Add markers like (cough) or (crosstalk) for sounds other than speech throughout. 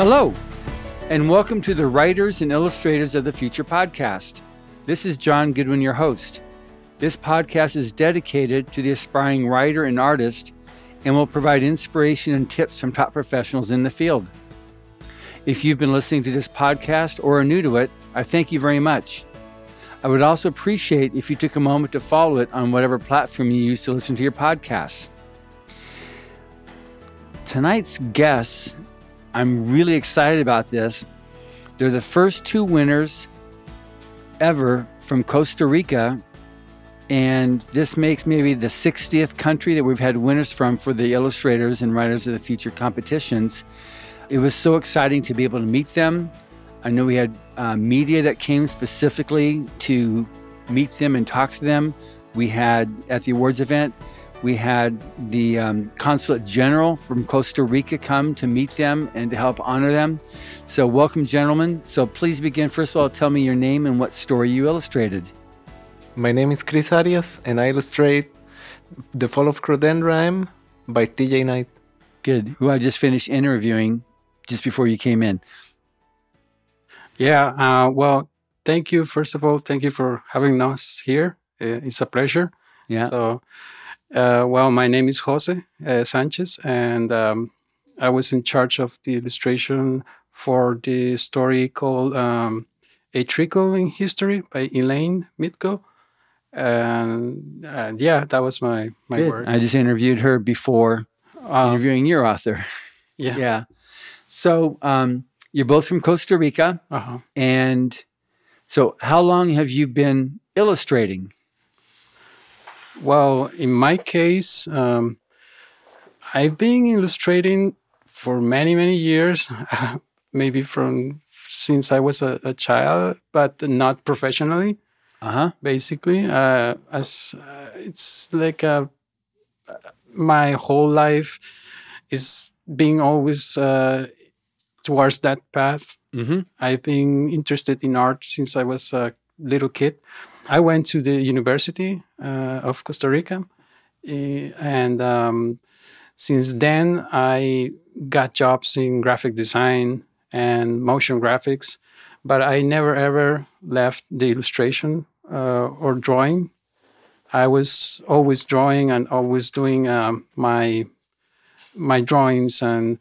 Hello, and welcome to the Writers and Illustrators of the Future podcast. This is John Goodwin, your host. This podcast is dedicated to the aspiring writer and artist and will provide inspiration and tips from top professionals in the field. If you've been listening to this podcast or are new to it, I thank you very much. I would also appreciate if you took a moment to follow it on whatever platform you use to listen to your podcasts. Tonight's guests I'm really excited about this. They're the first two winners ever from Costa Rica. And this makes maybe the 60th country that we've had winners from for the illustrators and writers of the future competitions. It was so exciting to be able to meet them. I know we had uh, media that came specifically to meet them and talk to them. We had at the awards event, we had the um, consulate general from Costa Rica come to meet them and to help honor them. So, welcome, gentlemen. So, please begin. First of all, tell me your name and what story you illustrated. My name is Chris Arias, and I illustrate The Fall of Crodendra by TJ Knight. Good. Who I just finished interviewing just before you came in. Yeah. Uh, well, thank you. First of all, thank you for having us here. Uh, it's a pleasure. Yeah. So, uh, well, my name is Jose uh, Sanchez, and um, I was in charge of the illustration for the story called um, A Trickle in History by Elaine Midcoh. And, and yeah, that was my, my Good. work. I just interviewed her before Um, interviewing your author. (laughs) yeah. Yeah. So, um, you're both from Costa Rica. Uh-huh. And so, how long have you been illustrating? Well, in my case, um, I've been illustrating for many, many years, (laughs) maybe from since I was a, a child, but not professionally. Uh huh. Basically, uh, as uh, it's like a, my whole life is being always uh, towards that path. Mm-hmm. I've been interested in art since I was a little kid. I went to the University uh, of Costa Rica, eh, and um, since then I got jobs in graphic design and motion graphics, but I never ever left the illustration uh, or drawing. I was always drawing and always doing um, my my drawings and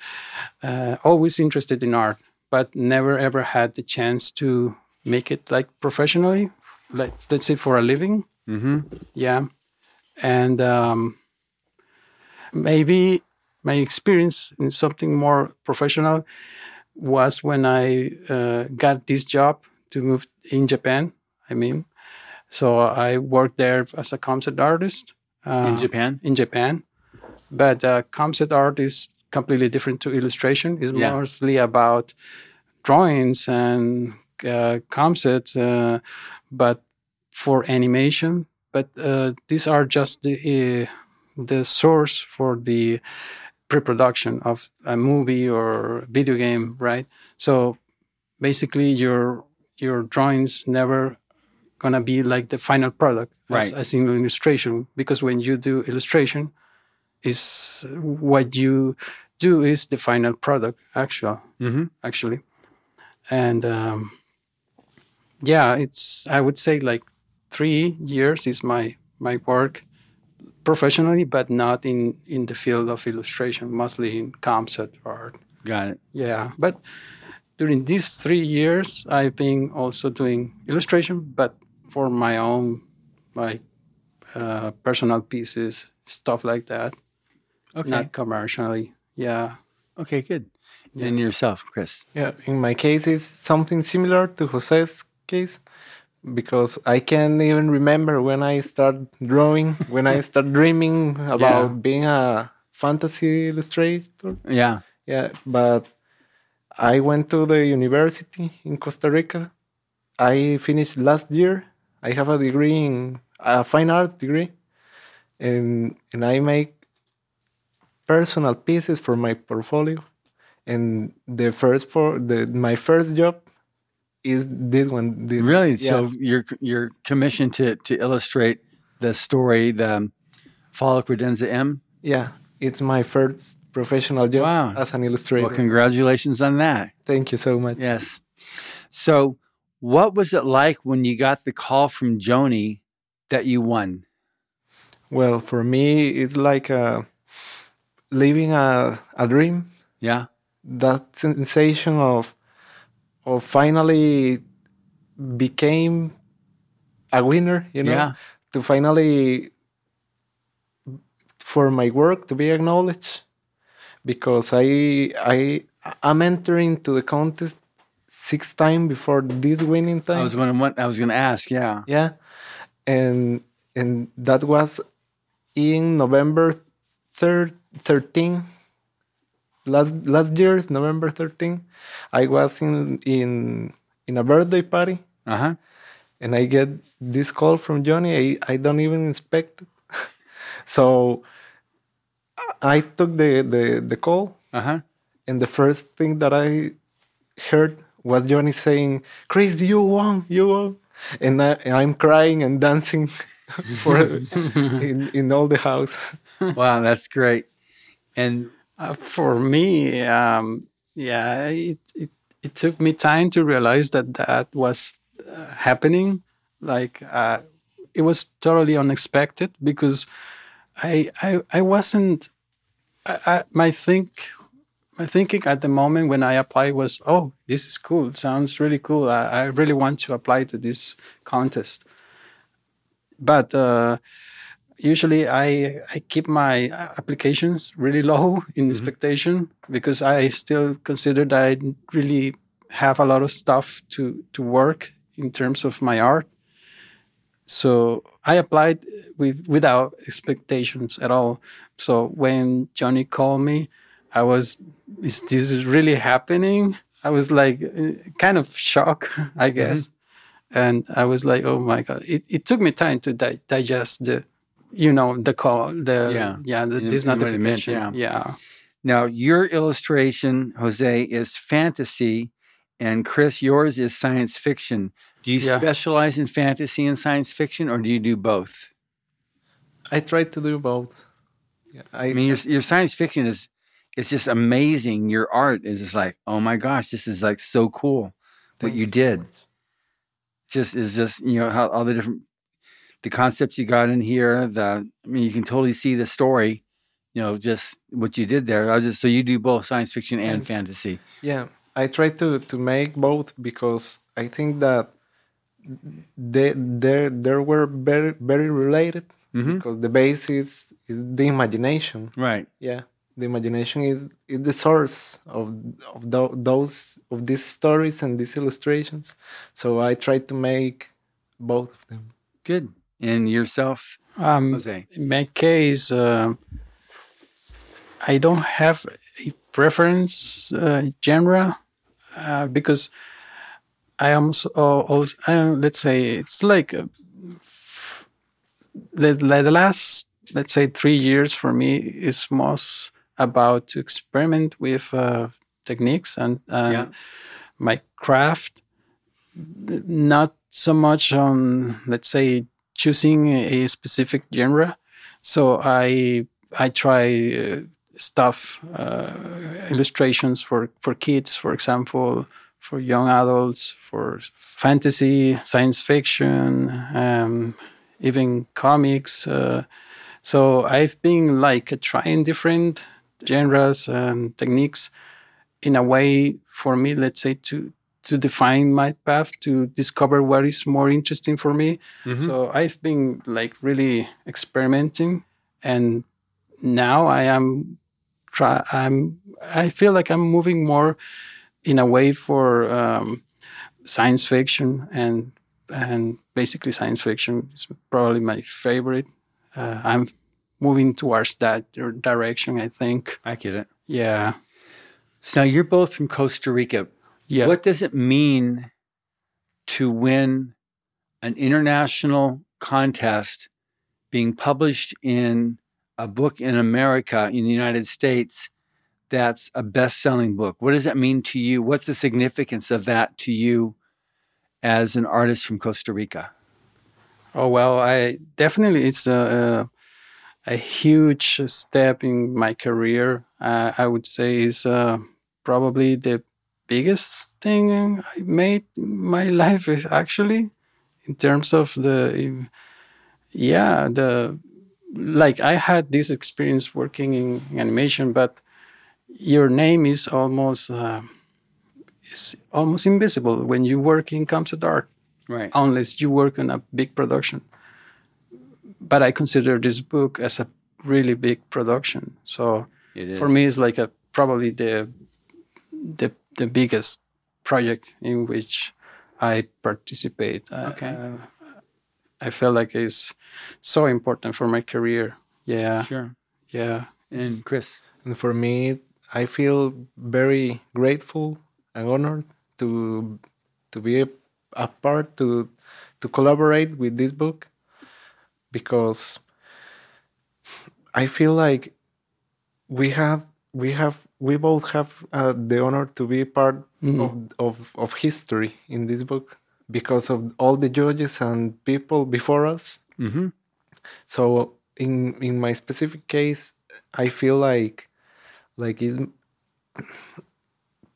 uh, always interested in art, but never ever had the chance to make it like professionally, like let's say for a living. Mm-hmm. Yeah, and um, maybe my experience in something more professional was when I uh, got this job to move in Japan. I mean, so I worked there as a concept artist uh, In Japan? In Japan, but uh, concept art is completely different to illustration. It's Yeah. mostly about drawings and uh, concepts, uh, but for animation. But uh, these are just the uh, the source for the pre-production of a movie or video game, right? So basically, your your drawings never gonna be like the final product as, Right. as in illustration because when you do illustration is what you do is the final product actual Mm-hmm. actually and um, yeah it's i would say like three years is my my work professionally but not in in the field of illustration mostly in concept art Got it. yeah but during these three years i've been also doing illustration but for my own like uh, personal pieces stuff like that Okay. not commercially yeah okay. Good. And yourself, Chris. Yeah, in my case, it's something similar to Jose's case because I can't even remember when I start drawing, when I start (laughs) dreaming about being a fantasy illustrator. Yeah. Yeah, but I went to the university in Costa Rica. I finished last year. I have a degree in a fine arts degree, and and I make personal pieces for my portfolio. And the first for the my first job is this one. This, Really? Yeah. So you're you're commissioned to to illustrate the story, the Fall of Credenza M. yeah, It's my first professional job Wow. as an illustrator. Well, congratulations on that. Thank you so much. Yes. So, what was it like when you got the call from Joni that you won? Well, for me, it's like uh, living a, a dream. Yeah. That sensation of of finally became a winner. You know, Yeah. to finally for my work to be acknowledged because I I I'm entering to the contest six time before this winning time. I was going to I was going to ask, yeah. yeah and and that was in november 3rd 13 last last year's november 13 i was in in in a birthday party Uh-huh. and i get this call from Joni i, I don't even expect it (laughs) so I- i took the the, the call Uh-huh. and the first thing that I heard was Joni saying, "Chris, you won, you won," and, I, and I'm crying and dancing (laughs) for (laughs) in in all the house. Wow, that's great. And Uh, for me, um, yeah, it, it it took me time to realize that that was uh, happening. Like uh, it was totally unexpected because I I I wasn't. I, I my think my thinking at the moment when I applied was, oh, this is cool. It sounds really cool. I, I really want to apply to this contest. But uh, usually I, I keep my applications really low (laughs) in expectation because I still consider that I really have a lot of stuff to, to work in terms of my art. So I applied with without expectations at all. So when Joni called me, I was, is this really happening? I was like uh, kind of shocked, (laughs) I guess. And I was like, oh my God. It, it took me time to di- digest the, you know, the call, the, Yeah. yeah, the, You- this you know what it meant, yeah. yeah. now your illustration, Jose, is fantasy and Chris, yours is science fiction. Do you Yeah. specialize in fantasy and science fiction or do you do both? I try to do both. Yeah, I, I mean, your, your science fiction is it's just amazing. Your art is just like, oh my gosh, this is like so cool what you did. much. Just is just you know how all the different the concepts you got in here. The I mean, you can totally see the story. You know, just what you did there. I just so you do both science fiction and And- fantasy. Yeah, I try to to make both because I think that they they they were very very related Mhm. because the basis is the imagination. Right. Yeah, the imagination is is the source of of tho- those of these stories and these illustrations. So I try to make both of them. Good. And yourself, Um, Jose. in my case, uh, I don't have a preference uh, genre uh, because I am so, also, I let's say it's like uh, the, the last let's say three years for me is most about to experiment with uh, techniques and uh, Yeah. my craft not so much on let's say choosing a specific genre. So i i try uh, stuff uh, illustrations for for kids for example for young adults for fantasy science fiction um, even comics uh, so i've been like trying different genres and techniques in a way for me let's say to to define my path to discover what is more interesting for me Mhm. so i've been like really experimenting and now i am try i'm i feel like i'm moving more in a way for um, science fiction and and basically science fiction is probably my favorite uh, i'm moving towards that direction i think I get it. yeah So now you're both from Costa Rica. Yeah What does it mean to win an international contest being published in a book in America, in the United States, that's a best selling book? What does that mean to you? What's the significance of that to you as an artist from Costa Rica? Oh well, I definitely it's a, a, a huge step in my career. Uh, I would say is uh, probably the biggest thing I made my (laughs) life is actually in terms of the yeah the like I had this experience working in animation, but your name is almost uh, is almost invisible when you work in comes concept art, Right. unless you work on a big production. But I consider this book as a really big production. So for me, it's like a probably the the the biggest project in which I participate. Okay. uh, I feel like it's so important for my career. Yeah, Sure. yeah. And Chris. And for me, I feel very grateful and honored to to be a, a part to to collaborate with this book because I feel like we have we have we both have uh, the honor to be part Mhm. of, of of history in this book because of all the judges and people before us Mm-hmm. so in in my specific case i feel like like it's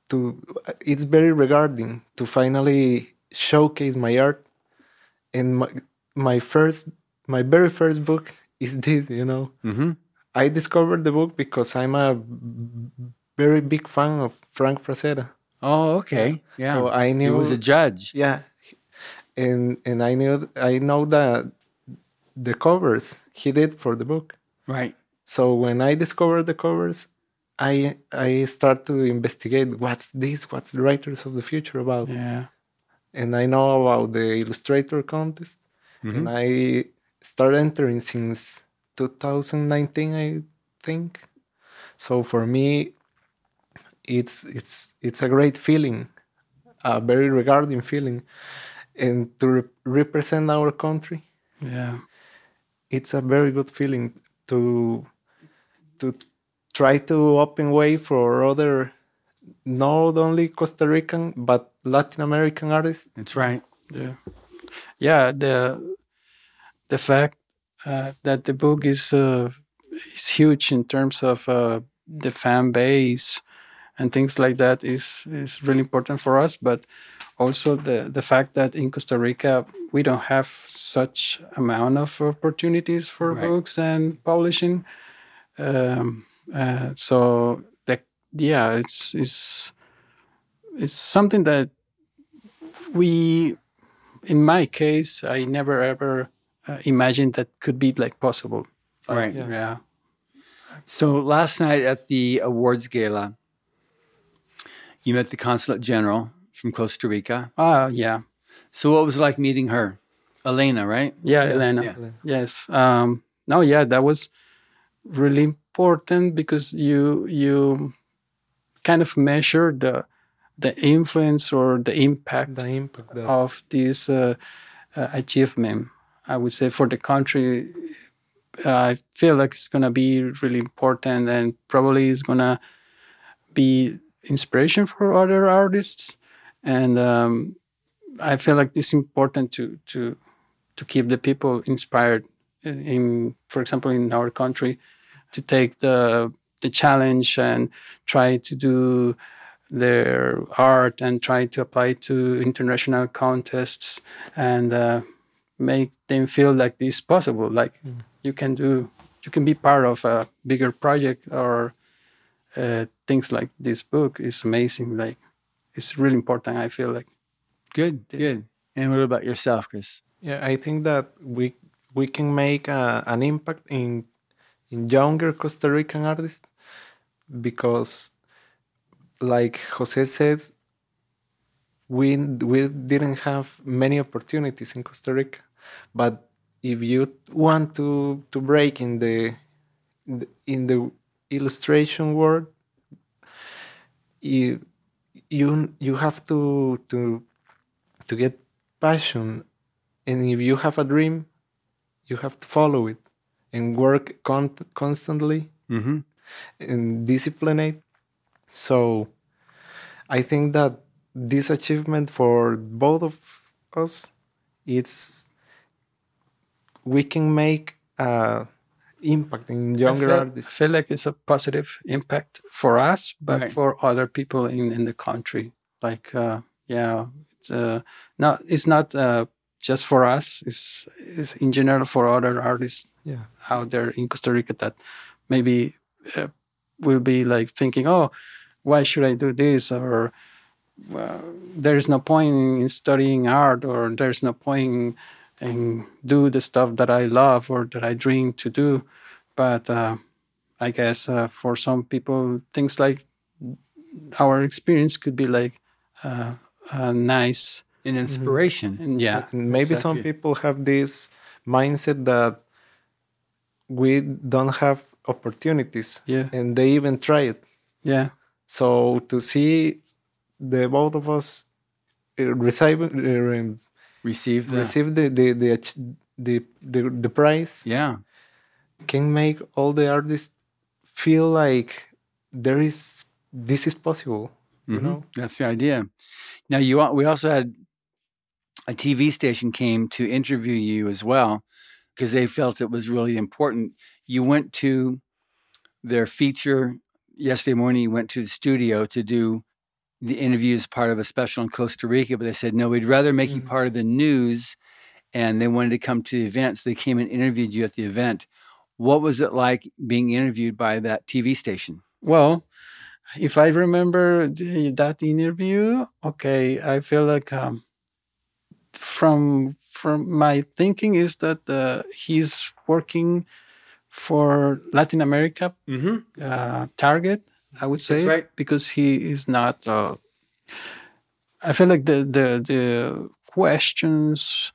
to it's very regarding to finally showcase my art and my my first my very first book is this you know Mm-hmm. I discovered the book because i'm a very big fan of frank Frazetta. Oh, okay. Yeah. so i knew he was a judge. yeah and and i knew i know that the covers he did for the book Right. so when i discovered the covers i i start to investigate what's this what's the writers of the future about Yeah. and i know about the illustrator contest mm-hmm. and i started entering since 2019 i think so for me it's it's it's a great feeling a very regarding feeling and to re- represent our country Yeah. it's a very good feeling to to try to open way for other not only Costa Rican but Latin American artists. That's right. Yeah. Yeah. The the fact uh, that the book is uh, is huge in terms of uh, the fan base and things like that is is really important for us. But also the the fact that in Costa Rica we don't have such amount of opportunities for Right. books and publishing. Um, uh, so yeah, it's it's it's something that we in my case i never ever uh, imagined that could be like possible Like, Right. yeah So last night at the awards gala, you met the consulate general from Costa Rica. ah yeah So what was it like meeting her? Elena, right? yeah elena Yeah. yes um no yeah that was really important because you you kind of measure the the influence or the impact The impact that of this uh, uh, achievement. I would say for the country, I feel like it's gonna be really important and probably it's gonna be inspiration for other artists. And um, I feel like it's important to to to keep the people inspired. In, in for example, in our country, to take the the challenge and try to do their art and try to apply to international contests and uh, make them feel like this is possible. Like you can do you can be part of a bigger project or uh, things like this book is amazing. Like it's really important i feel like. Good, good. And what about yourself, Chris? yeah, I think that we we can make a, an impact in in younger Costa Rican artists because like Jose says we we didn't have many opportunities in Costa Rica but if you want to to break in the in the, illustration world you you you have to to to get passion and if you have a dream you have to follow it and work con- constantly Mm-hmm. and discipline it so i think that this achievement for both of us it's we can make uh, impact in younger I feel, artists. I feel like it's a positive impact for us, but Right. for other people in, in the country. Like, uh, yeah, it's, uh, not, it's not uh, just for us, it's, it's in general for other artists Yeah. out there in Costa Rica that maybe uh, will be like thinking, oh, why should I do this? Or well, there's no point in studying art, or there's no point in, in do the stuff that I love or that I dream to do. But uh, I guess uh, for some people, things like our experience could be like uh, a nice, An inspiration. and yeah, And maybe some people have this mindset that we don't have opportunities yeah, and they even try it. yeah, So to see the both of us uh, receive the. receive the the the, the the the prize Yeah. can make all the artists feel like there is this is possible. You Mhm. know? That's the idea. Now you we also had a TV station came to interview you as well because they felt it was really important. You went to their feature yesterday morning. You went to the studio to do the interview as part of a special in Costa Rica, but they said no, we'd rather make you Mhm. part of the news, and they wanted to come to the event, so they came and interviewed you at the event. What was it like being interviewed by that TV station? Well, if I remember the, that interview, okay, I feel like um, from from my thinking is that uh, he's working for Latin America Mm-hmm. uh, target. I would say right. because he is not. Uh, I feel like the the the questions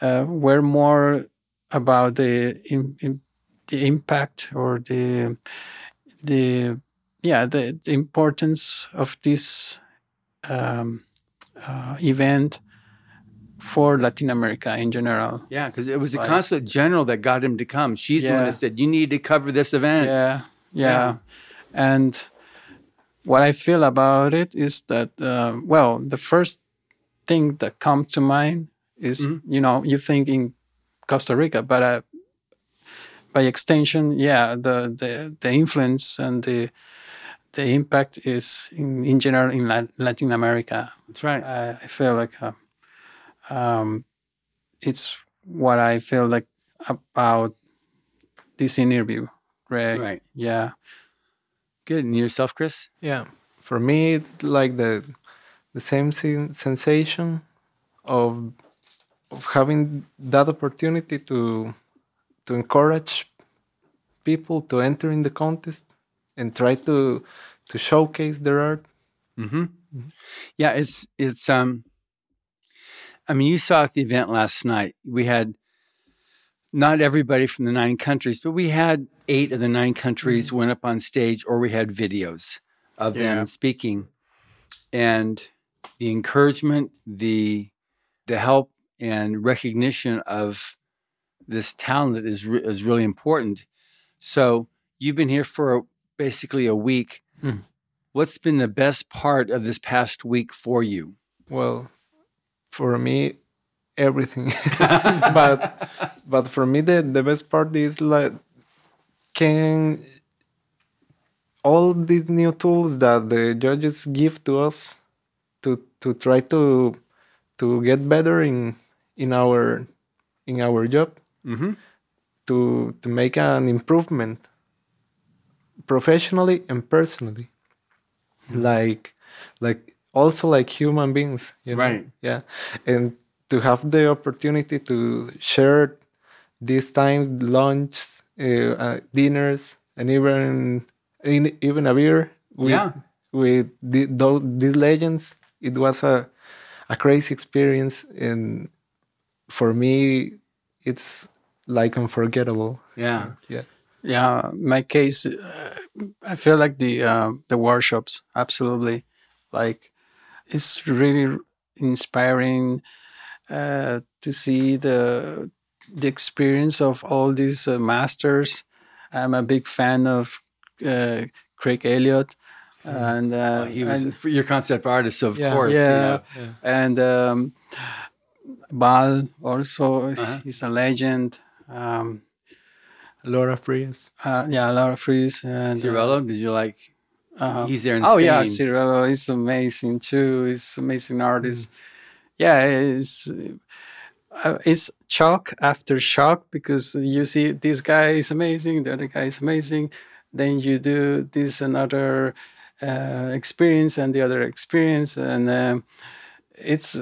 uh, were more about the im im- the impact or the the yeah the, the importance of this um, uh, event for Latin America in general. Yeah, because it was the Like- consulate general that got him to come. She's the one that said, "You need to cover this event." Yeah, yeah, Yeah. And what I feel about it is that, uh, well, the first thing that comes to mind is, Mhm. you know, you think in Costa Rica, but uh, by extension, yeah, the, the the influence and the the impact is in, in general in La- Latin America. That's right. I, I feel like uh, um, it's what I feel like about this interview. Right. Right. Yeah. Good. And yourself, Chris? Yeah. For me, it's like the the same sen- sensation of of having that opportunity to to encourage people to enter in the contest and try to to showcase their art. Mm-hmm. Yeah, it's it's um. I mean, you saw at the event last night. We had not everybody from the nine countries, but we had eight of the nine countries went up on stage, or we had videos of Yeah. them speaking, and the encouragement, the the help, and recognition of this talent is re- is really important. So you've been here for basically a week. Mm. What's been the best part of this past week for you? Well, for me, everything. (laughs) (laughs) but but for me, the the best part is like can all these new tools that the judges give to us to to try to to get better in in our in our job Mm-hmm. to to make an improvement professionally and personally like like also like human beings you know? Right. yeah and to have the opportunity to share these times lunch uh, uh, dinners and even in, even a beer with Yeah. with the, those, these legends it was a a crazy experience and for me it's like unforgettable Yeah. yeah Yeah. My case, uh, I feel like the uh, the workshops absolutely like it's really inspiring uh, to see the the experience of all these uh, masters. I'm a big fan of uh, Craig Elliott, and uh, he was and- your concept artist, of Yeah. course. yeah, yeah. and um, Bal also Uh-huh. he's a legend. Um, Laura Freas. Uh, yeah, Laura Freas and uh, Ciruelo, did you like? uh-huh. He's there in oh Spain. yeah, Ciruelo is amazing too. He's amazing artist. Mm. Yeah, it's uh, it's shock after shock because you see this guy is amazing, the other guy is amazing. Then you do this another uh, experience and the other experience, and um, it's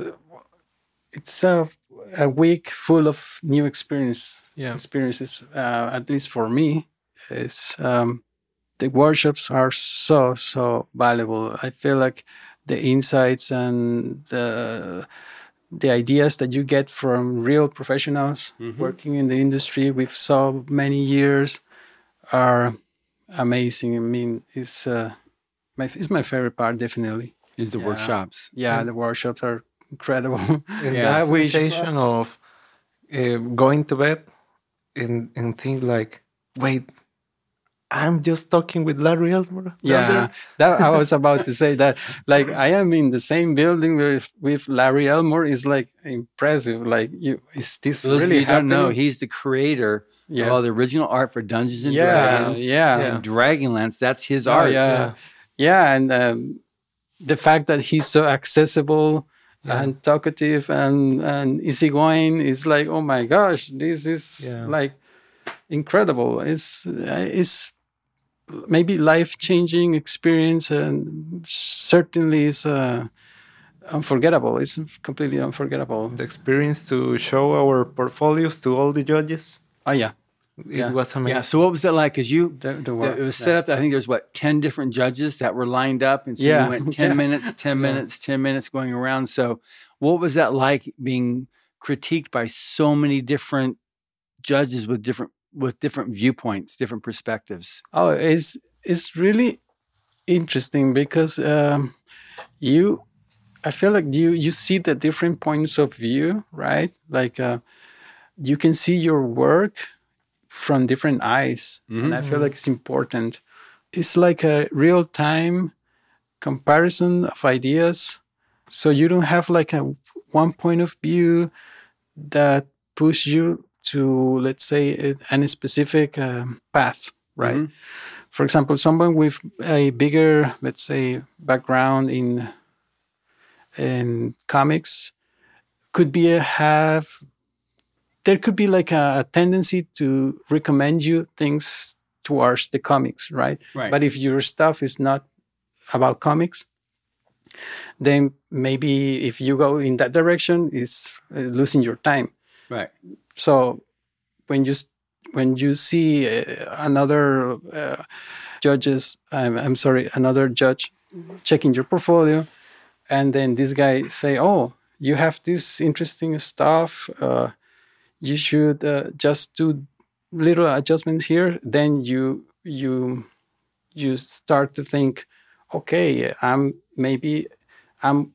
it's a, a week full of new experience Yeah. experiences. Uh, at least for me, is um, the workshops are so so valuable. I feel like the insights and the the ideas that you get from real professionals Mhm. working in the industry with so many years are amazing. I mean, it's uh, my it's my favorite part definitely. Is the Yeah. workshops? Yeah, the workshops are incredible. And (laughs) Yeah. that (laughs) I sensation of uh, going to bed and and think like, wait, I'm just talking with Larry Elmore. Yeah, that I was about to say that. Like I am in the same building with with Larry Elmore. is like impressive. Like you, is this those really of you don't know, he's the creator of Yeah, all the original art for Dungeons and yeah, Dragons. yeah, Yeah. And Dragonlance, that's his Oh, art. yeah. Yeah. yeah, and um, the fact that he's so accessible Yeah. and talkative and and easygoing is like, oh my gosh, this is Yeah. like incredible. It's uh, it's maybe life changing experience and certainly is uh, unforgettable. It's completely unforgettable. The experience to show our portfolios to all the judges. Oh yeah, It Yeah. was amazing. Yeah. So what was that like? Because you, the the it was set up. I think there's what ten different judges that were lined up, and so Yeah. you went (laughs) ten Yeah. minutes, ten minutes, ten minutes going around. So, what was that like being critiqued by so many different judges with different with different viewpoints, different perspectives? Oh, it's it's really interesting because um, you, I feel like you you see the different points of view, right? Like uh, you can see your work from different eyes, and I feel like it's important. It's like a real time comparison of ideas, so you don't have like a one point of view that push you to let's say any specific um, path right Mhm. for example someone with a bigger let's say background in in comics could be a have there could be like a, a tendency to recommend you things towards the comics right Right. but if your stuff is not about comics then maybe if you go in that direction is uh, losing your time right. So when you when you see uh, another uh, judges I'm, I'm sorry another judge checking your portfolio and then this guy say oh you have this interesting stuff uh, you should uh, just do little adjustment here then you you you start to think okay i'm maybe i'm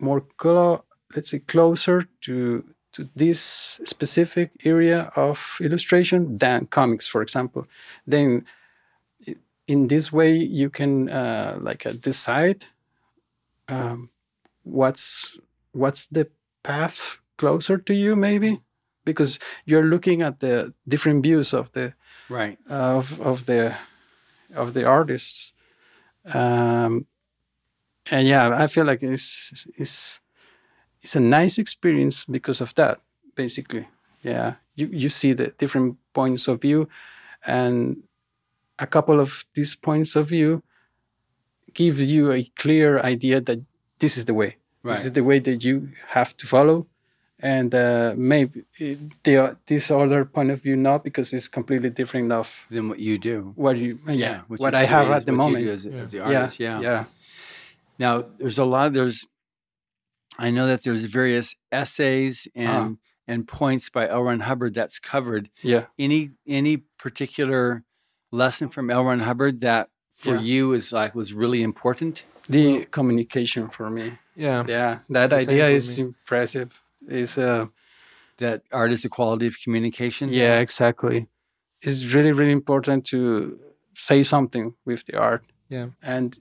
more clo- let's say closer to to this specific area of illustration than comics for example. Then in this way you can uh, like uh, decide um, what's what's the path closer to you maybe? Because you're looking at the different views of the Right. of of the of the artists. Um and yeah i feel like it's it's it's a nice experience because of that basically yeah you you see the different points of view and a couple of these points of view give you a clear idea that this is the way this is the way that you have to follow and uh, maybe it, the, this other point of view not because it's completely different of Than what you do. what you yeah, what what you I have create at the moment. as, as the yeah. Yeah. yeah, Now, there's a lot. There's, I know that there's various essays and and points by L. Ron Hubbard that's covered. yeah. Any any particular lesson from L. Ron Hubbard that for Yeah. you is like was really important? The communication for me, Yeah. yeah, that The idea is me. impressive. Is uh, That art is the quality of communication. yeah, exactly. It's really really important to say something with the art, Yeah. and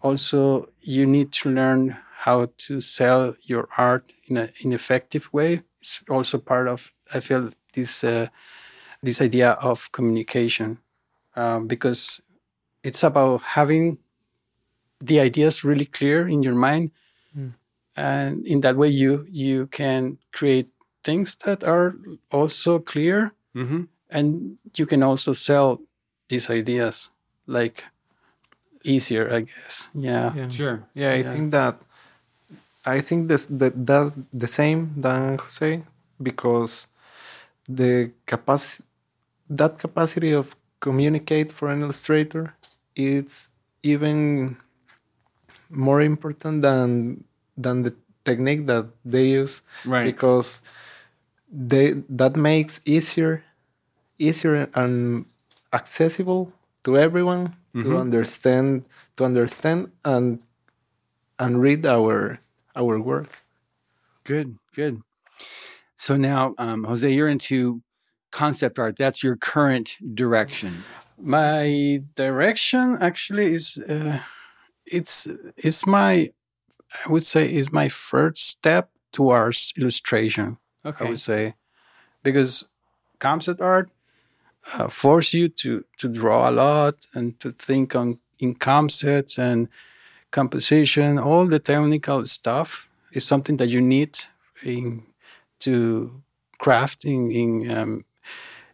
also you need to learn how to sell your art in a in effective way. It's also part of I feel this uh, this idea of communication um, because it's about having the ideas really clear in your mind Mm. and in that way you you can create things that are also clear Mm-hmm. and you can also sell these ideas like easier i guess yeah Yeah. Sure. Yeah, I Yeah. think that I think this that that the same than Jose because the capacity that capacity of communicate for an illustrator is even more important than than the technique that they use Right. because they that makes easier easier and accessible to everyone Mhm. to understand to understand and and read our our work Good, good. So now, um, Jose, you're into concept art. That's your current direction. my direction actually is uh, it's it's my i would say is my first step towards illustration Okay. i would say because concept art uh, force you to to draw a lot and to think on in concepts and composition all the technical stuff is something that you need in to craft in in um,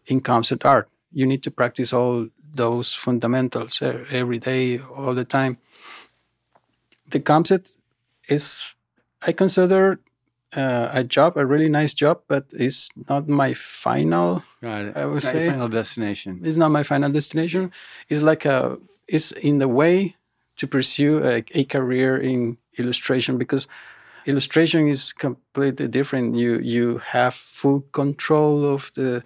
in concept art you need to practice all those fundamentals every day all the time the concept is i consider uh, a job a really nice job but it's not my final it. I would say- final destination. it's not my final destination it's like a it's in the way to pursue a, a career in illustration because illustration is completely different. You you have full control of the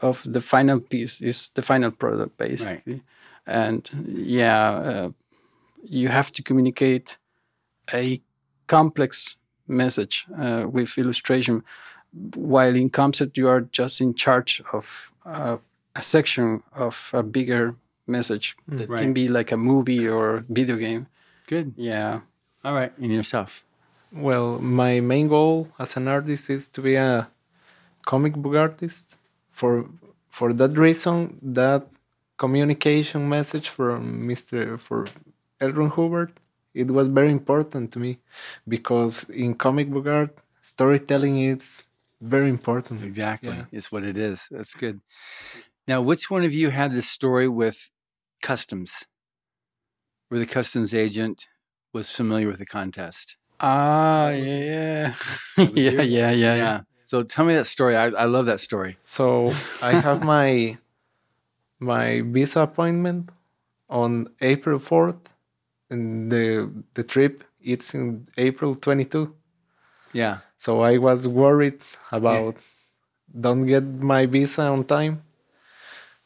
of the final piece is the final product basically. And yeah uh, you have to communicate a complex message uh, with illustration. While in concept you are just in charge of uh, a section of a bigger message that Right. can be like a movie or video game Good. yeah All right. In yourself. well my main goal as an artist is to be a comic book artist for for that reason that communication message from mr for L. Ron Hubbard it was very important to me because in comic book art storytelling is very important Exactly. Yeah. It's what it is. That's good. Now, which one of you had this story with customs, where the customs agent was familiar with the contest? ah yeah (laughs) was yeah you? yeah yeah yeah So tell me that story. I, I love that story. So I have my my visa appointment on April fourth, and the the trip it's in April twenty two. Yeah. So I was worried about don't get my visa on time.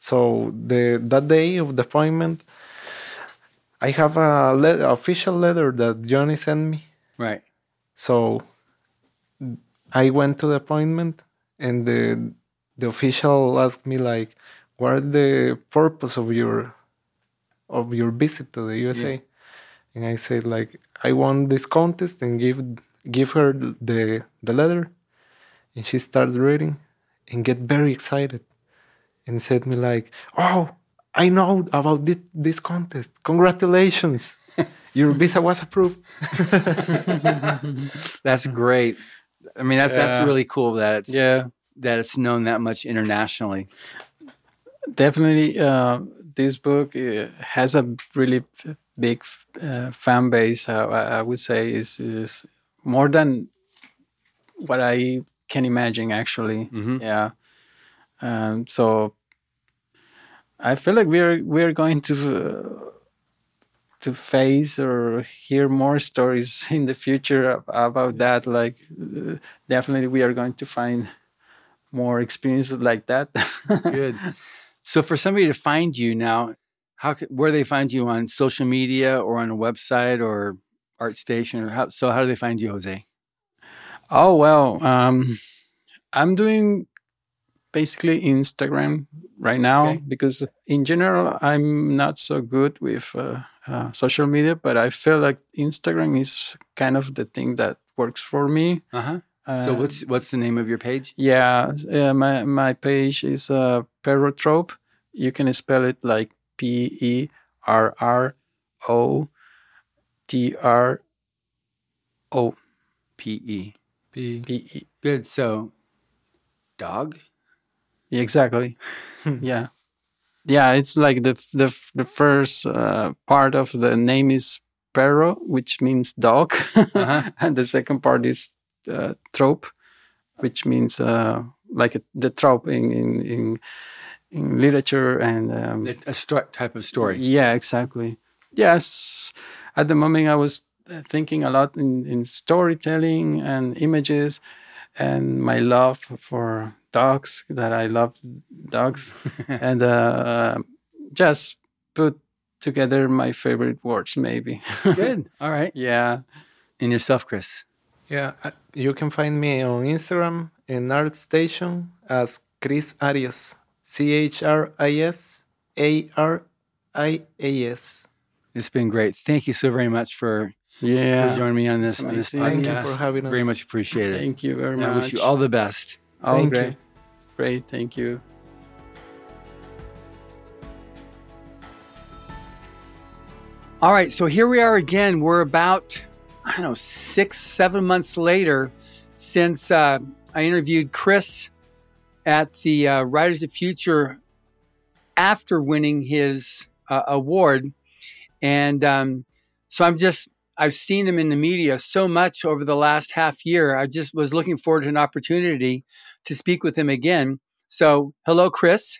So the that day of the appointment, I have a le- official letter that Joni sent me. Right. So I went to the appointment, and the the official asked me like, "What is the purpose of your of your visit to the USA?" And I said like, "I won this contest and give give her the the letter." And she started reading and get very excited and said me like, "Oh, I know about this, this contest. Congratulations, (laughs) your visa was approved." (laughs) That's great. I mean, that's that's really cool that it's yeah that it's known that much internationally. definitely uh, this book uh, has a really big uh, fan base uh, I, I would say is is more than what i can imagine actually Mhm. yeah um, so i feel like we're we're going to uh, to face or hear more stories (laughs) in the future about that like uh, definitely we are going to find more experiences like that (laughs) Good. so for somebody to find you now, how c- where they find you on social media or on a website or ArtStation or how? So how do they find you, Jose? Oh well, um, I'm doing basically Instagram right now Okay. because in general I'm not so good with uh, uh, social media, but I feel like Instagram is kind of the thing that works for me. Uh huh. Uh, So what's what's the name of your page? yeah, uh, my my page is uh, Perrotrope. You can spell it like P E R R O T R O P E. P E. Good. So, dog. Exactly. yeah, yeah. It's like the the the first uh, part of the name is Perro, which means dog, Uh-huh. (laughs) and the second part is uh, trope, which means uh, like a, the trope in in in, in literature and um, A, sto- type of story. Yeah, exactly. Yes, at the moment I was uh, thinking a lot in, in storytelling and images, and my love for dogs. That I love dogs, and uh, just put together my favorite words, maybe. (laughs) Good. All right. yeah. And yourself, Chris. Yeah, uh, you can find me on Instagram and ArtStation as Chris Arias. C H R I S A R I A S. It's been great. Thank you so very much for, Yeah. for joining me on this, on this amazing. Thank you for having us. Very much appreciated. Thank you very And much. I wish you all the best. Oh, Thank great. you. Great. Thank you. All right, so here we are again. We're about, I don't know, six, seven months later since uh, I interviewed Chris at the uh, Writers of Future after winning his uh, award. And um, so I'm just, I've seen him in the media so much over the last half year. I just was looking forward to an opportunity to speak with him again. So, hello, Chris.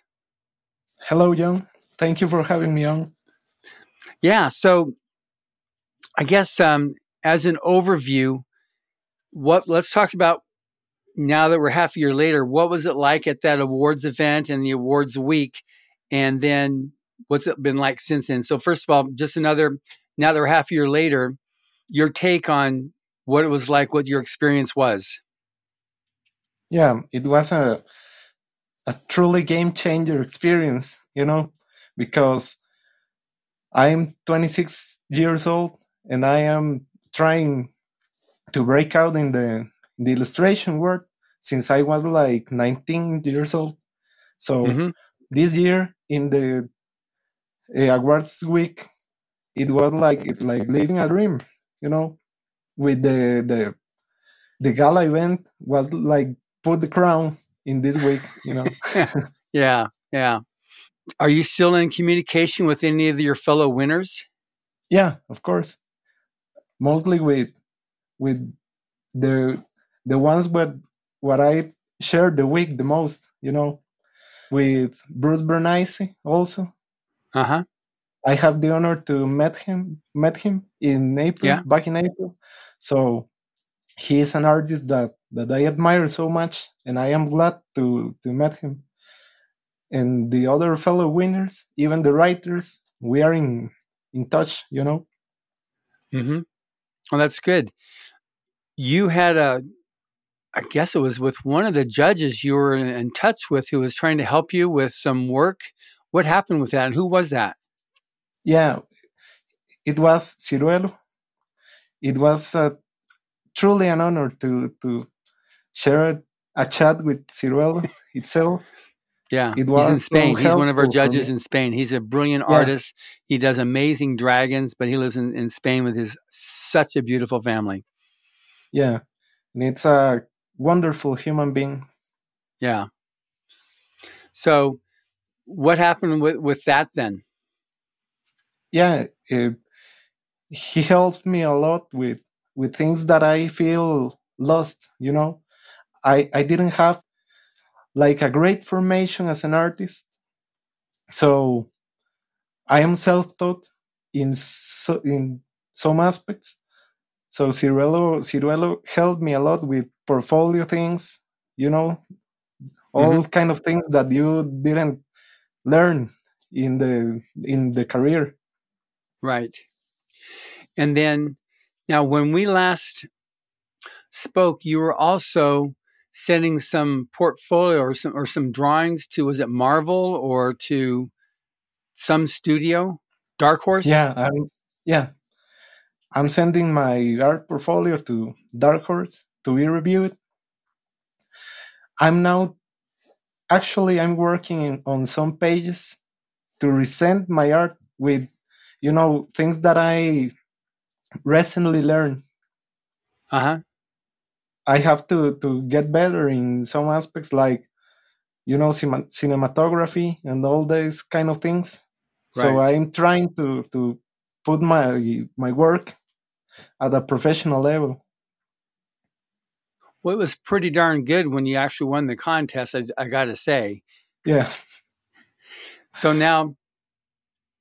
Hello, John. Thank you for having me on. Yeah. So I guess um, as an overview, what let's talk about now that we're half a year later. What was it like at that awards event and the awards week, and then what's it been like since then? So first of all, just another now that we're half a year later, your take on what it was like, what your experience was. Yeah, it was a a truly game changer experience, you know, because I'm 26 years old and I am trying to break out in the in the illustration world since I was like 19 years old. So Mhm. this year in the uh, awards week, it was like like living a dream, you know, with the the the gala event was like put the crown in this week, you know. (laughs) Yeah, yeah. Are you still in communication with any of your fellow winners? yeah, of course. Mostly with with the the ones what what I shared the week the most, you know, with Bruce Brenneise also. Uh huh. I have the honor to met him met him in April, Yeah. back in April. So he is an artist that that I admire so much, and I am glad to to met him. And the other fellow winners, even the writers, we are in in touch. You know. Mm-hmm. Well, that's good. You had a, I guess it was with one of the judges you were in, in touch with who was trying to help you with some work. What happened with that, and who was that? Yeah, it was Ciruelo. It was uh, truly an honor to to share a chat with Ciruelo (laughs) itself. Yeah, It he's in Spain. so He's one of our judges in Spain. He's a brilliant Yeah. artist. He does amazing dragons, but he lives in, in Spain with his such a beautiful family. Yeah, and it's a wonderful human being. Yeah. So, what happened with with that then? Yeah, it, he helped me a lot with with things that I feel lost. You know, I I didn't have like a great formation as an artist, so I am self-taught in so, in some aspects. So Ciruelo Ciruelo helped me a lot with portfolio things. You know, all mm-hmm. kind of things that you didn't learn in the in the career. Right. And then now when we last spoke, you were also sending some portfolio or some or some drawings to was it Marvel or to some studio? Dark Horse? Yeah, I'm, yeah. I'm sending my art portfolio to Dark Horse to be reviewed. I'm now actually I'm working on some pages to resent my art with, you know, things that I recently learned. Uh huh. I have to to get better in some aspects, like you know, cima- cinematography and all these kind of things. right. So I'm trying to to put my my work at a professional level. Well, it was pretty darn good when you actually won the contest. I, I got to say. Yeah. So now,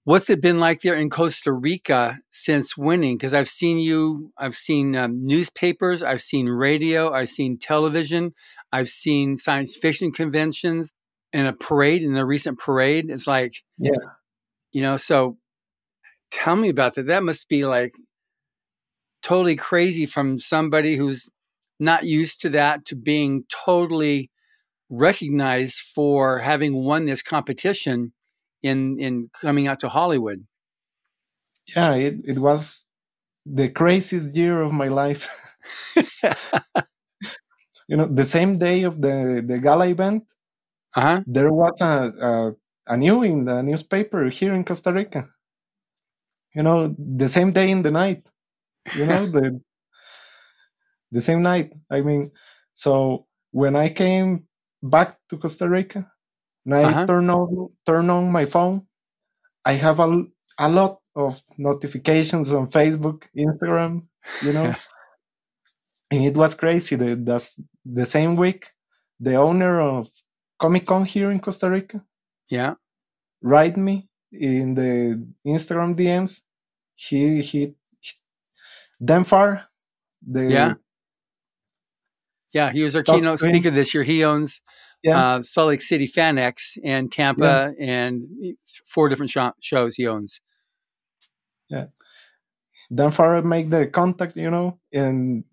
what's it been like there in Costa Rica since winning? Because I've seen you, I've seen um, newspapers, I've seen radio, I've seen television, I've seen science fiction conventions, and a parade in the recent parade. It's like, Yeah. you know. So, tell me about that. That must be like totally crazy from somebody who's not used to that to being totally recognized for having won this competition in in coming out to Hollywood. Yeah, it, it was the craziest year of my life. (laughs) you know, the same day of the, the gala event, Uh huh. there was a, a, a new in the newspaper here in Costa Rica. You know, the same day in the night. You know, (laughs) the the same night. I mean, so when I came back to Costa Rica, I Uh-huh. turn on turn on my phone, I have a, a lot of notifications on Facebook, Instagram, you know. (laughs) and it was crazy. The, that's the same week, the owner of Comic Con here in Costa Rica Yeah. write me in the Instagram DMs. He he, he Dan the Yeah. Yeah. He was our keynote speaker this year. He owns Yeah. uh, Salt Lake City FanX and Tampa and four different sho- shows he owns. Yeah, Dan Farr make the contact, you know, and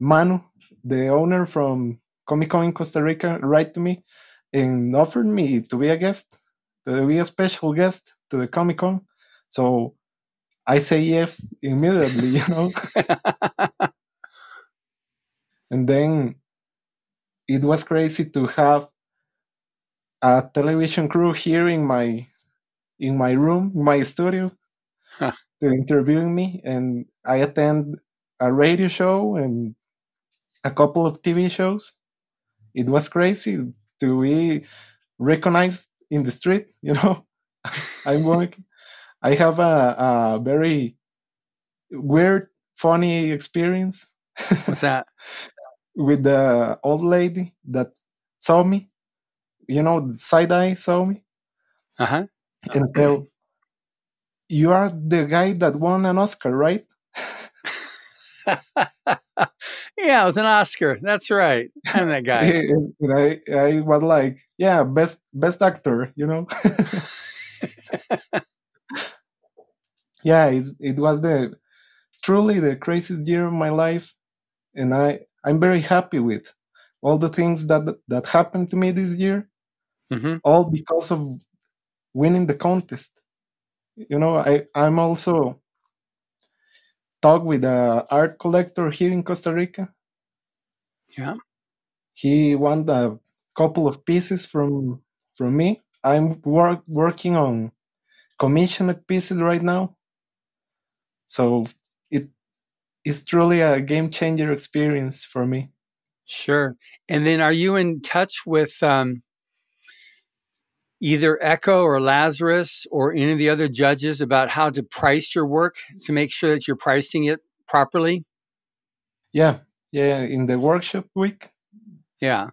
Manu, the owner from Comic Con in Costa Rica, write to me and offered me to be a guest, to be a special guest to the Comic Con. So I say yes immediately, you know. (laughs) and then it was crazy to have a television crew here in my in my room, my studio, Huh. to interviewing me, and I attend a radio show and a couple of TV shows. It was crazy to be recognized in the street. (laughs) You know, I'm working. I have a, a very weird, funny experience What's that? (laughs) with the old lady that saw me. You know, side eye saw me Uh huh. and tell, "You are the guy that won an Oscar, right?" (laughs) yeah, it was an Oscar. That's right. I'm that guy. (laughs) and and I, I was like, "Yeah, best best actor," you know. (laughs) yeah, it's, it was the truly the craziest year of my life, and I I'm very happy with all the things that that happened to me this year. hmm all because of winning the contest. You know, I I'm also talk with a art collector here in Costa Rica. Yeah. He won a couple of pieces from from me. I'm work, working on commissioned pieces right now. So it is truly a game changer experience for me. Sure. And then are you in touch with um, either Echo or Lazarus or any of the other judges about how to price your work to make sure that you're pricing it properly? Yeah, yeah. In the workshop week, Yeah.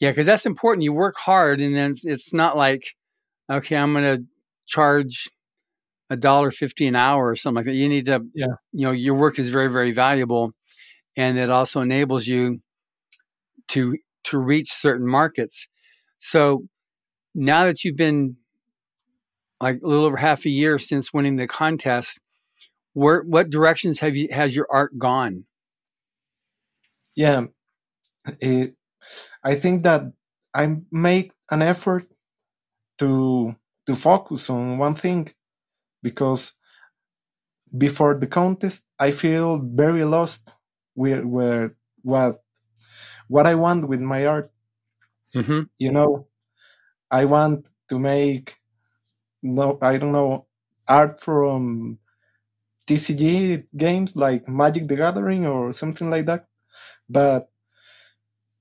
Yeah, because that's important. You work hard and then it's, it's not like, okay, I'm going to charge a dollar fifty an hour or something like that. You need to, Yeah. you know, your work is very, very valuable and it also enables you to to reach certain markets. So now that you've been like a little over half a year since winning the contest, where what directions have you has your art gone? yeah it, i think that i make an effort to to focus on one thing because before the contest i feel very lost where where what what i want with my art Mm-hmm. you know I want to make no I don't know art from TCG games like Magic the Gathering or something like that. But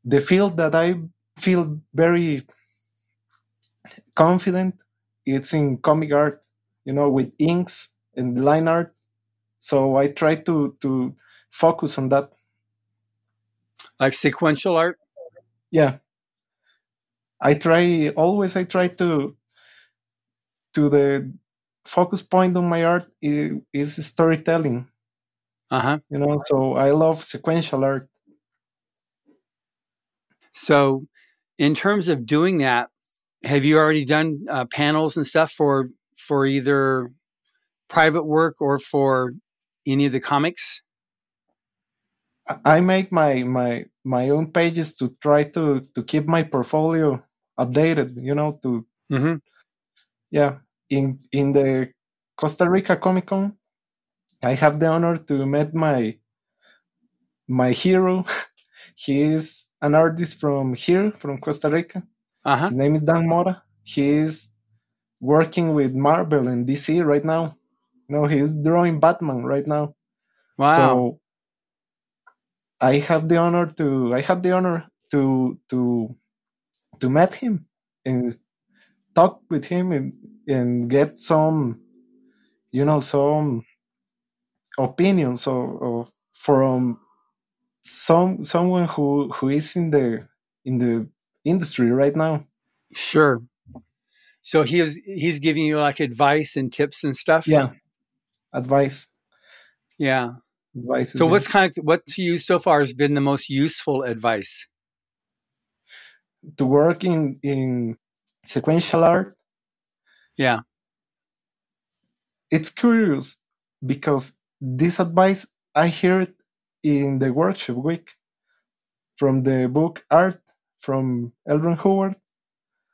the field that I feel very confident it's in comic art, you know, with inks and line art. So I try to to focus on that. Like sequential art? Yeah. I try always I try to to the focus point on my art is, is storytelling. Uh-huh. You know, so I love sequential art. So in terms of doing that, have you already done uh, panels and stuff for for either private work or for any of the comics? I make my my my own pages to try to to keep my portfolio updated. You know, to mm-hmm. yeah. In in the Costa Rica Comic Con, I have the honor to meet my my hero. (laughs) he is an artist from here, from Costa Rica. Uh-huh. His name is Dan Mora. He is working with Marvel and DC right now. You know, he's drawing Batman right now. Wow. So I have the honor to I had the honor to to to meet him and talk with him and, and get some you know some opinions of, of from some someone who who is in the in the industry right now. Sure. So he is he's giving you like advice and tips and stuff. Yeah, advice. Yeah. Advice. So what's kind of what to you so far has been the most useful advice? To work in in sequential art. Yeah. It's curious because this advice I heard in the workshop week from the book Art from L. Ron Hubbard.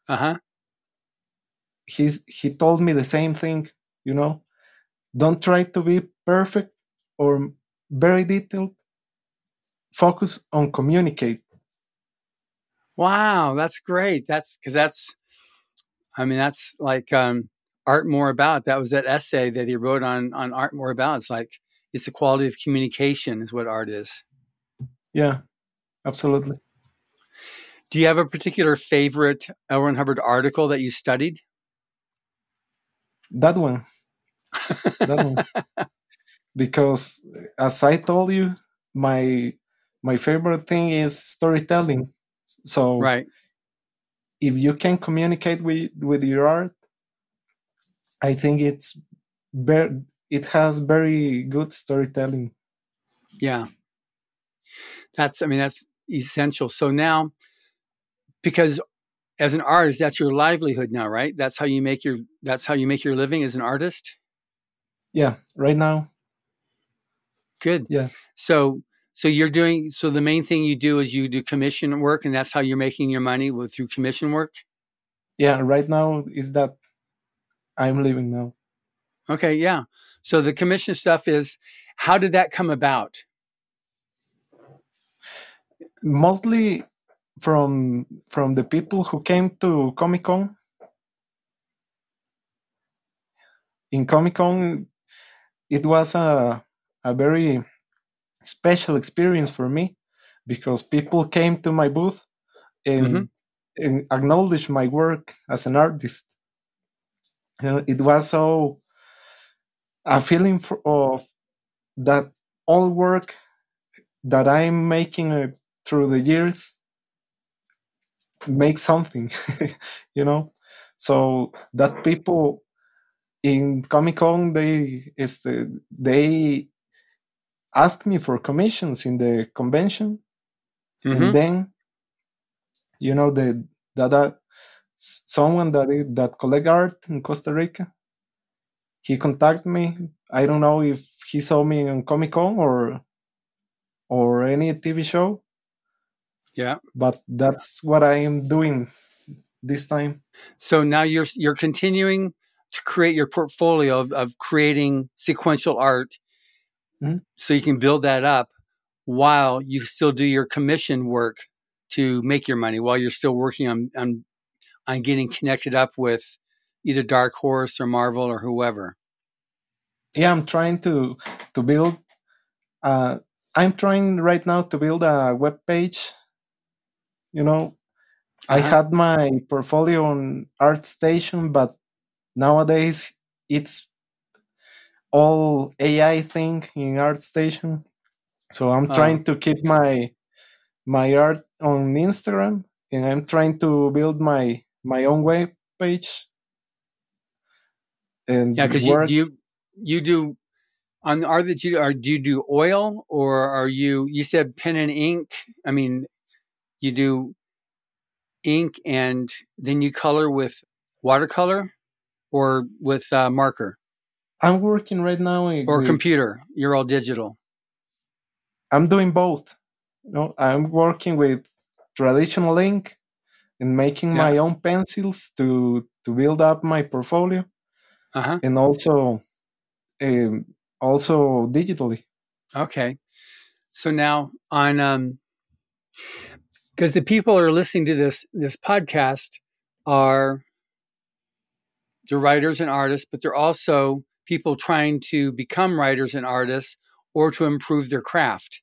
Uh huh. He's he told me the same thing. You know, don't try to be perfect or very detailed. Focus on communicate. Wow, that's great. That's because that's, I mean, that's like um, art more about. That was that essay that he wrote on on art more about. It's like it's the quality of communication is what art is. Yeah, absolutely. Do you have a particular favorite L. Ron Hubbard article that you studied? That one. that one. (laughs) Because as I told you, my my favorite thing is storytelling. So right. if you can communicate with with your art, I think it's very it has very good storytelling. Yeah. That's I mean that's essential. So now because as an artist that's your livelihood now right? That's how you make your that's how you make your living as an artist? Yeah right now. Good. Yeah. So so you're doing so the main thing you do is you do commission work and that's how you're making your money with through commission work? Yeah right now is that i'm living now. Okay yeah. So the commission stuff is how did that come about? Mostly from from the people who came to Comic Con. In Comic Con, it was a a very special experience for me because people came to my booth and, mm-hmm. and acknowledged my work as an artist. It was so a feeling for, of that all work that I'm making uh, through the years make something (laughs) you know? So that people in comic con they is the, they ask me for commissions in the convention. Mm-hmm. and then you know the that, that someone that that collect art in costa rica he contacted me. I don't know if he saw me on comic con or or any tv show yeah. But that's what I am doing this time. So now you're you're continuing to create your portfolio of, of creating sequential art mm-hmm. so you can build that up while you still do your commission work to make your money while you're still working on on on getting connected up with either Dark Horse or Marvel or whoever? Yeah, I'm trying to to build. Uh, I'm trying right now to build a web page. You know, I Uh-huh. had my portfolio on ArtStation, but nowadays it's all AI thing in ArtStation. So I'm Oh. trying to keep my my art on Instagram, and I'm trying to build my my own web page. And Yeah, because you, do you you do on the art that you are do you do oil or are you you said pen and ink? I mean, you do ink and then you color with watercolor or with uh, marker I'm working right now or computer. You're all digital. I'm doing both. You know, I'm working with traditional ink and making Yeah. my own pencils to to build up my portfolio, Uh huh. and also um, also digitally. Okay. So now on um because the people who are listening to this this podcast are they're writers and artists, but they're also people trying to become writers and artists or to improve their craft.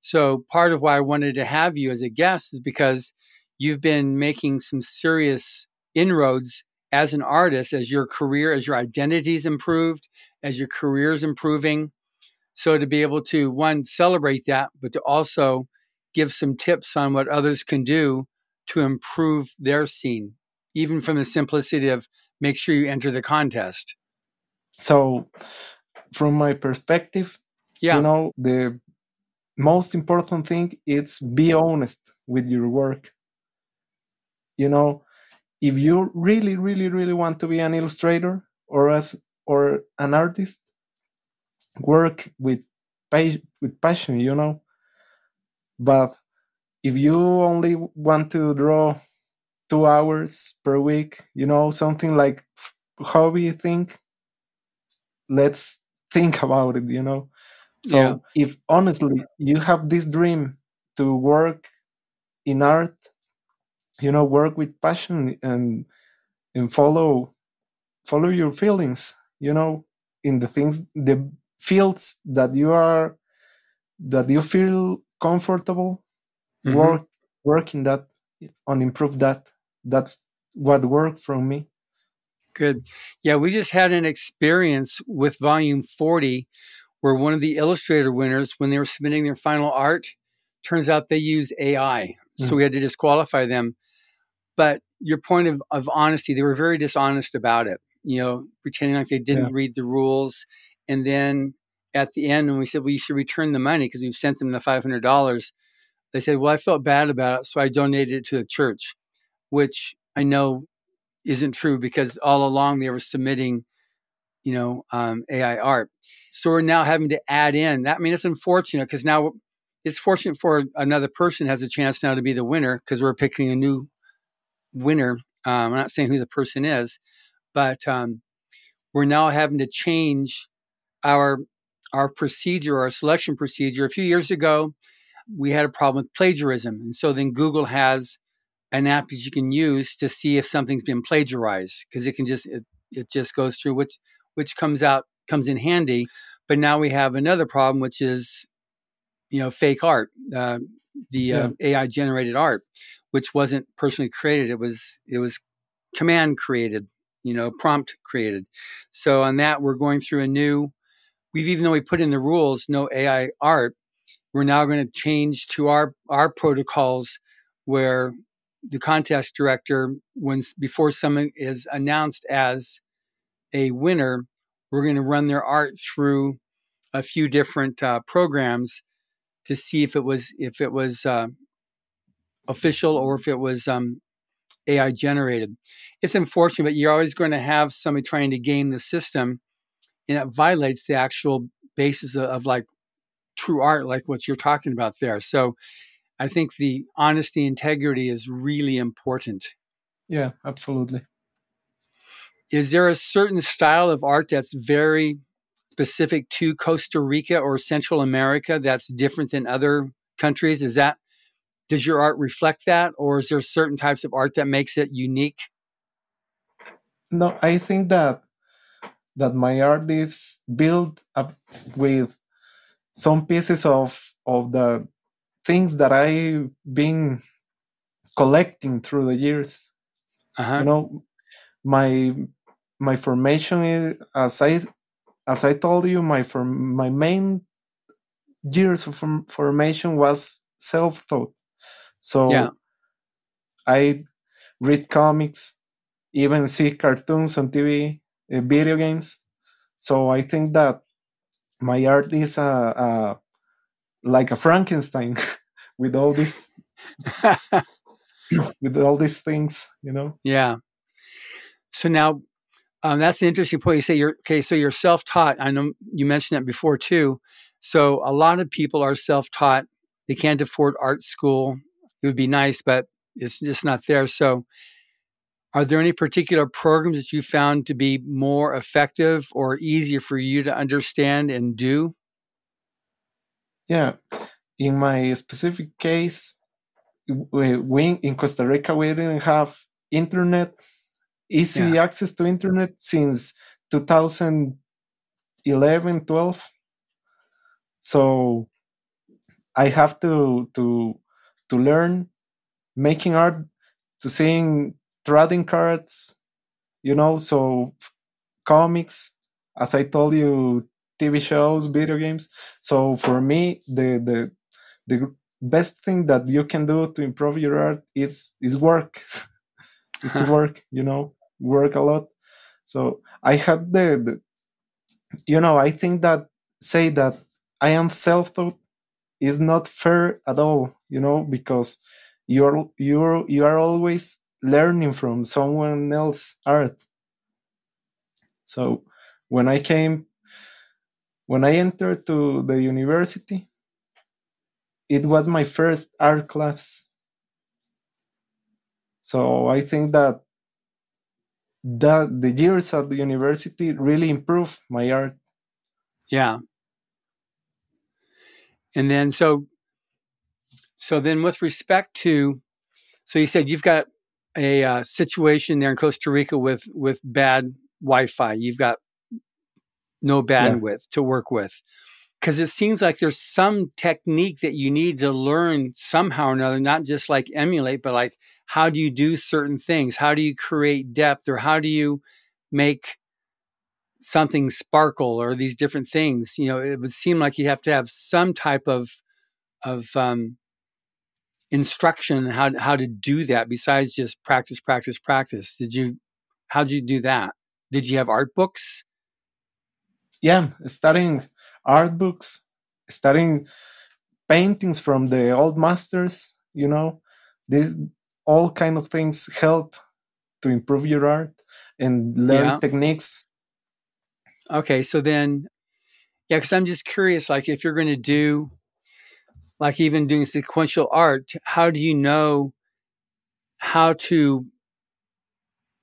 So part of why I wanted to have you as a guest is because you've been making some serious inroads as an artist, as your career, as your identity's improved, as your career's improving. So to be able to one celebrate that, but to also give some tips on what others can do to improve their scene, even from the simplicity of make sure you enter the contest. So, from my perspective, Yeah. you know, the most important thing is be honest with your work. You know, if you really, really, really want to be an illustrator or as or an artist, work with with passion. You know, but if you only want to draw two hours per week, you know, something like hobby thing, let's think about it. You know, so Yeah. if honestly you have this dream to work in art, you know, work with passion and and follow follow your feelings, you know, in the things the fields that you are that you feel comfortable, Mhm. work work in that on improve that. That's what worked for me. Good. Yeah, we just had an experience with volume 40 where one of the illustrator winners, when they were submitting their final art, turns out they use AI. So Mm. we had to disqualify them. But your point of, of honesty, they were very dishonest about it, you know, pretending like they didn't Yeah. read the rules. And then at the end, and we said, well, you should return the money because we've sent them the $500, they said, well, I felt bad about it. So I donated it to the church, which I know isn't true because all along they were submitting, you know, um, AI art. So we're now having to add in that. I mean, it's unfortunate because now it's fortunate for another person has a chance now to be the winner because we're picking a new winner. Um, I'm not saying who the person is, but um, we're now having to change our our procedure, our selection procedure. A few years ago, we had a problem with plagiarism, and so then Google has an app that you can use to see if something's been plagiarized because it can just it, it just goes through which which comes out comes in handy. But now we have another problem, which is you know fake art, uh, the uh, AI generated art, which wasn't personally created. It was it was command created, you know, prompt created. So on that, we're going through a new. We've even though we put in the rules, no AI art. We're now going to change to our our protocols where the contest director, when before someone is announced as a winner, we're going to run their art through a few different uh, programs to see if it was if it was uh, official or if it was um, AI generated. It's unfortunate, but you're always going to have somebody trying to game the system, and it violates the actual basis of, of like true art, like what you're talking about there. So I think the honesty, integrity is really important. Yeah, absolutely. Is there a certain style of art that's very specific to Costa Rica or Central America that's different than other countries? Is that does your art reflect that, or is there certain types of art that makes it unique? no, I think that that my art is built up with some pieces of of the things that I've been collecting through the years. Uh-huh. You know, my my formation is as I as I told you, my form my main years of form, formation was self taught. So Yeah. I read comics, even see cartoons on TV, video games. So I think that my art is a, a like a Frankenstein (laughs) with all these (laughs) with all these things, you know. yeah. So now, um, that's an interesting point. You say you're okay. So you're self-taught. I know you mentioned that before too. So a lot of people are self-taught. They can't afford art school. It would be nice, but it's just not there. So, are there any particular programs that you found to be more effective or easier for you to understand and do? Yeah, in my specific case, we, in Costa Rica we didn't have internet, easy Yeah. access to internet since 2011, 12. So I have to to to learn making art, to seeing trading cards, you know, so comics, as I told you, TV shows, video games. So for me, the the the best thing that you can do to improve your art is is work. (laughs) is to (laughs) work, you know, work a lot. So I had the, the you know, I think that say that I am self-taught is not fair at all, you know, because you're you're you are always learning from someone else art. So when I came when I entered to the university, it was my first art class. So I think that that the years at the university really improved my art. Yeah. And then so so then with respect to so you said you've got a uh, situation there in Costa Rica with with bad Wi-Fi. You've got no bandwidth to work with. Cuz it seems like there's some technique that you need to learn somehow or another, not just like emulate, but like how do you do certain things? How do you create depth or how do you make something sparkle or these different things you know it would seem like you have to have some type of of um, instruction how how to do that besides just practice practice practice did you how did you do that did you have art books Yeah, studying art books, studying paintings from the old masters, you know, this all kind of things help to improve your art and learn Yeah. techniques. okay so then yeah because i'm just curious like if you're going to do like even doing sequential art how do you know how to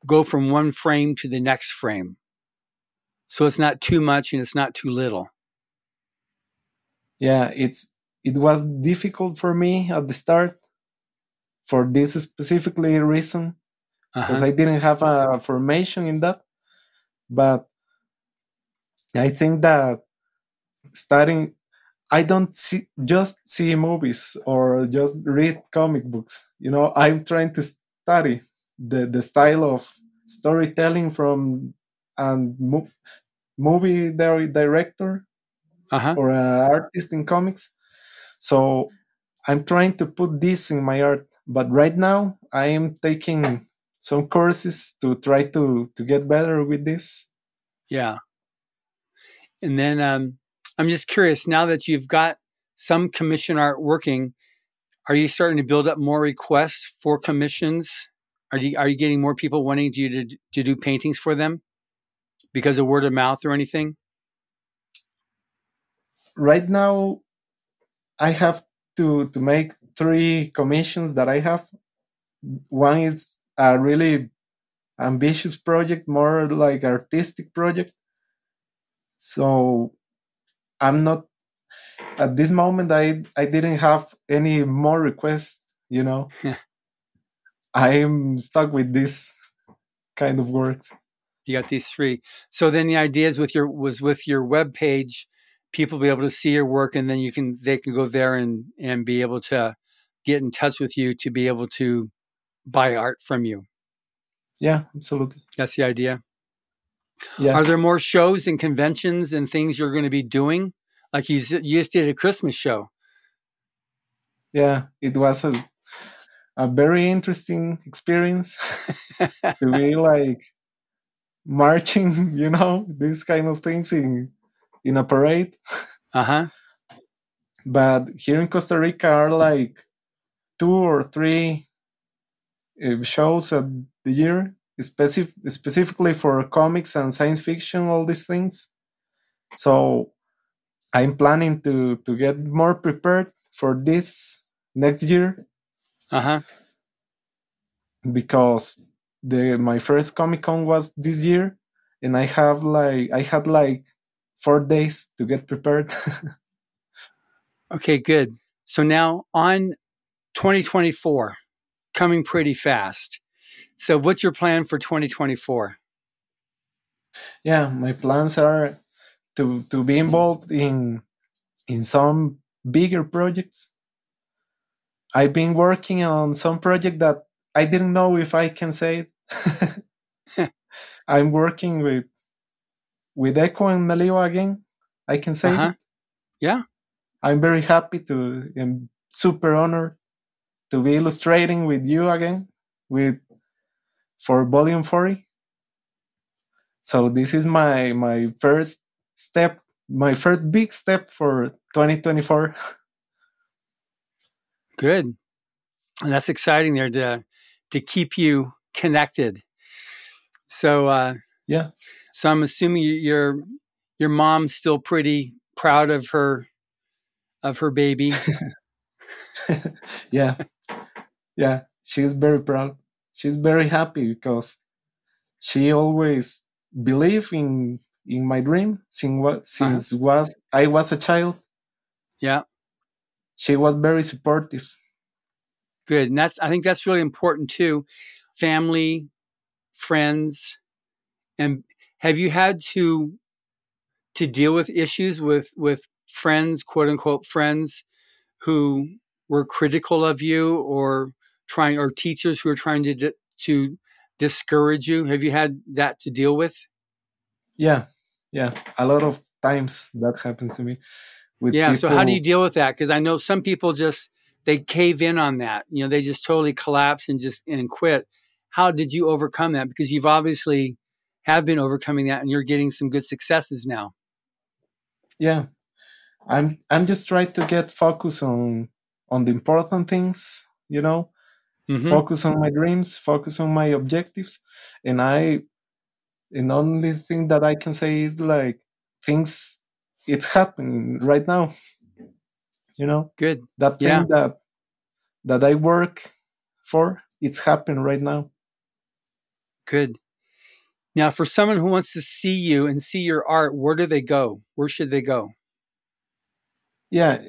go from one frame to the next frame so it's not too much and it's not too little Yeah, it's it was difficult for me at the start for this specifically reason because uh-huh. I didn't have a formation in that. But I think that starting, I don't see just see movies or just read comic books. You know, I'm trying to study the the style of storytelling from a mo- movie di- director Uh-huh. or an artist in comics. So I'm trying to put this in my art. But right now, I am taking some courses to try to to get better with this. Yeah. And then um, I'm just curious now that you've got some commission art working, are you starting to build up more requests for commissions? Are you are you getting more people wanting you to to do paintings for them because of word of mouth or anything? Right now, I have to to make three commissions that I have. One is a really ambitious project, more like artistic project. So I'm not at this moment. I I didn't have any more requests. You know, (laughs) I'm stuck with this kind of works. You got these three. So then the idea is with your was with your web page, people be able to see your work, and then you can they can go there and and be able to get in touch with you to be able to buy art from you. Yeah, absolutely. That's the idea. Yeah. Are there more shows and conventions and things you're going to be doing? Like you, you just did a Christmas show. yeah, it was a a very interesting experience (laughs) to be like marching, (laughs) you know, these kind of things in in a parade. Uh huh. But here in Costa Rica are like two or three uh, shows a year, specific, specifically for comics and science fiction, all these things. So I'm planning to to get more prepared for this next year Uh huh. because the my first Comic Con was this year, and I have like I had like four days to get prepared. (laughs) Okay, good. So now on 2024, coming pretty fast. So what's your plan for 2024? yeah, my plans are to to be involved in in some bigger projects. I've been working on some project that I didn't know if I can say it. (laughs) (laughs) I'm working with with Echo and Meliwa again. I can say Uh-huh. it. Yeah. I'm very happy to and super honored to be illustrating with you again with for volume 40. So this is my my first step, my first big step for 2024. (laughs) Good. And that's exciting there to to keep you connected. So uh Yeah. so I'm assuming you- your your mom's still pretty proud of her of her baby. (laughs) yeah. Yeah, she's very proud. She's very happy because she always believed in in my dream since what uh-huh. since was I was a child. yeah. She was very supportive. Good. And that's I think that's really important too. Family, friends, and have you had to to deal with issues with with friends, quote unquote friends, who were critical of you or trying or teachers who are trying to to discourage you? Have you had that to deal with? Yeah, yeah. A lot of times that happens to me. With yeah. So how do you deal with that? Because I know some people just they cave in on that. You know, they just totally collapse and just and quit. How did you overcome that? Because you've obviously have been overcoming that, and you're getting some good successes now. yeah i'm i'm just trying to get focus on on the important things you know Mhm. focus on my dreams focus on my objectives and i and only thing that i can say is like things it's happening right now you know Good. that thing Yeah. that that i work for it's happening right now Good. Now, for someone who wants to see you and see your art, where do they go? Where should they go? yeah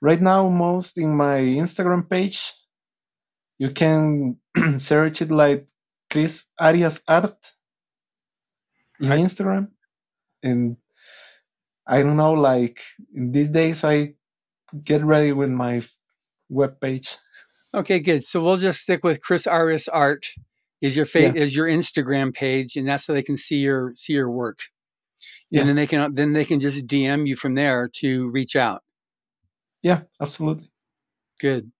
right now most in my instagram page you can (clears throat) search it like chris arias art in instagram and i don't know like in these days i get ready with my web page Okay, good. So we'll just stick with Chris Arias Art is your fa- Yeah. is your Instagram page, and that's so they can see your see your work. Yeah. And then they can then they can just DM you from there to reach out. yeah absolutely Good.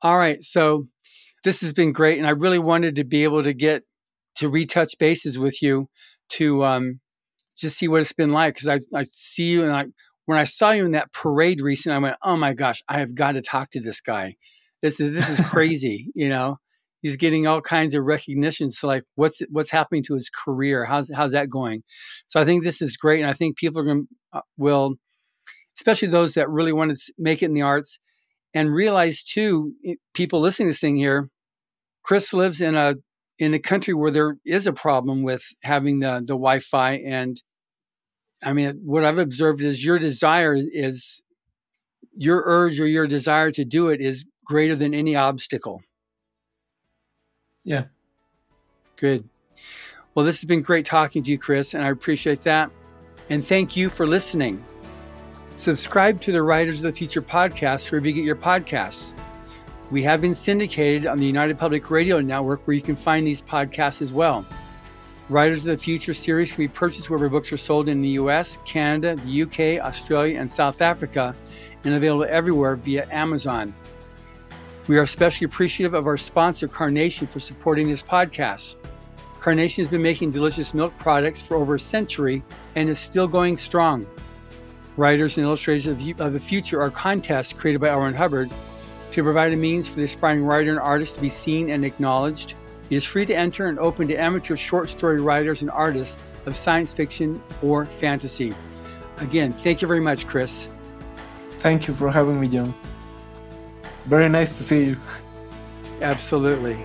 All right. So this has been great. And I really wanted to be able to get to retouch bases with you to um, just see what it's been like. Cause I, I see you and I, when I saw you in that parade recently, I went, oh my gosh, I have got to talk to this guy. This is, this is (laughs) crazy. you know, he's getting all kinds of recognition. So like what's, what's happening to his career? How's, how's that going? So I think this is great. And I think people are going to, uh, will, especially those that really want to make it in the arts and realize too, people listening to this thing here, Chris lives in a in a country where there is a problem with having the the Wi-Fi, and I mean, what I've observed is your desire is your urge or your desire to do it is greater than any obstacle. yeah Good. Well, this has been great talking to you, Chris, and I appreciate that. And thank you for listening. Subscribe to the Writers of the Future podcast wherever you get your podcasts. We have been syndicated on the United Public Radio Network where you can find these podcasts as well. Writers of the Future series can be purchased wherever books are sold in the US, Canada, the UK, Australia, and South Africa, and available everywhere via Amazon. We are especially appreciative of our sponsor, Carnation, for supporting this podcast. Carnation has been making delicious milk products for over a century and is still going strong. Writers and Illustrators of the Future are contests created by. Ron Hubbard to provide a means for the aspiring writer and artist to be seen and acknowledged. It is free to enter and open to amateur short story writers and artists of science fiction or fantasy. Again, thank you very much, Chris. Thank you for having me, John. Very nice to see you. Absolutely.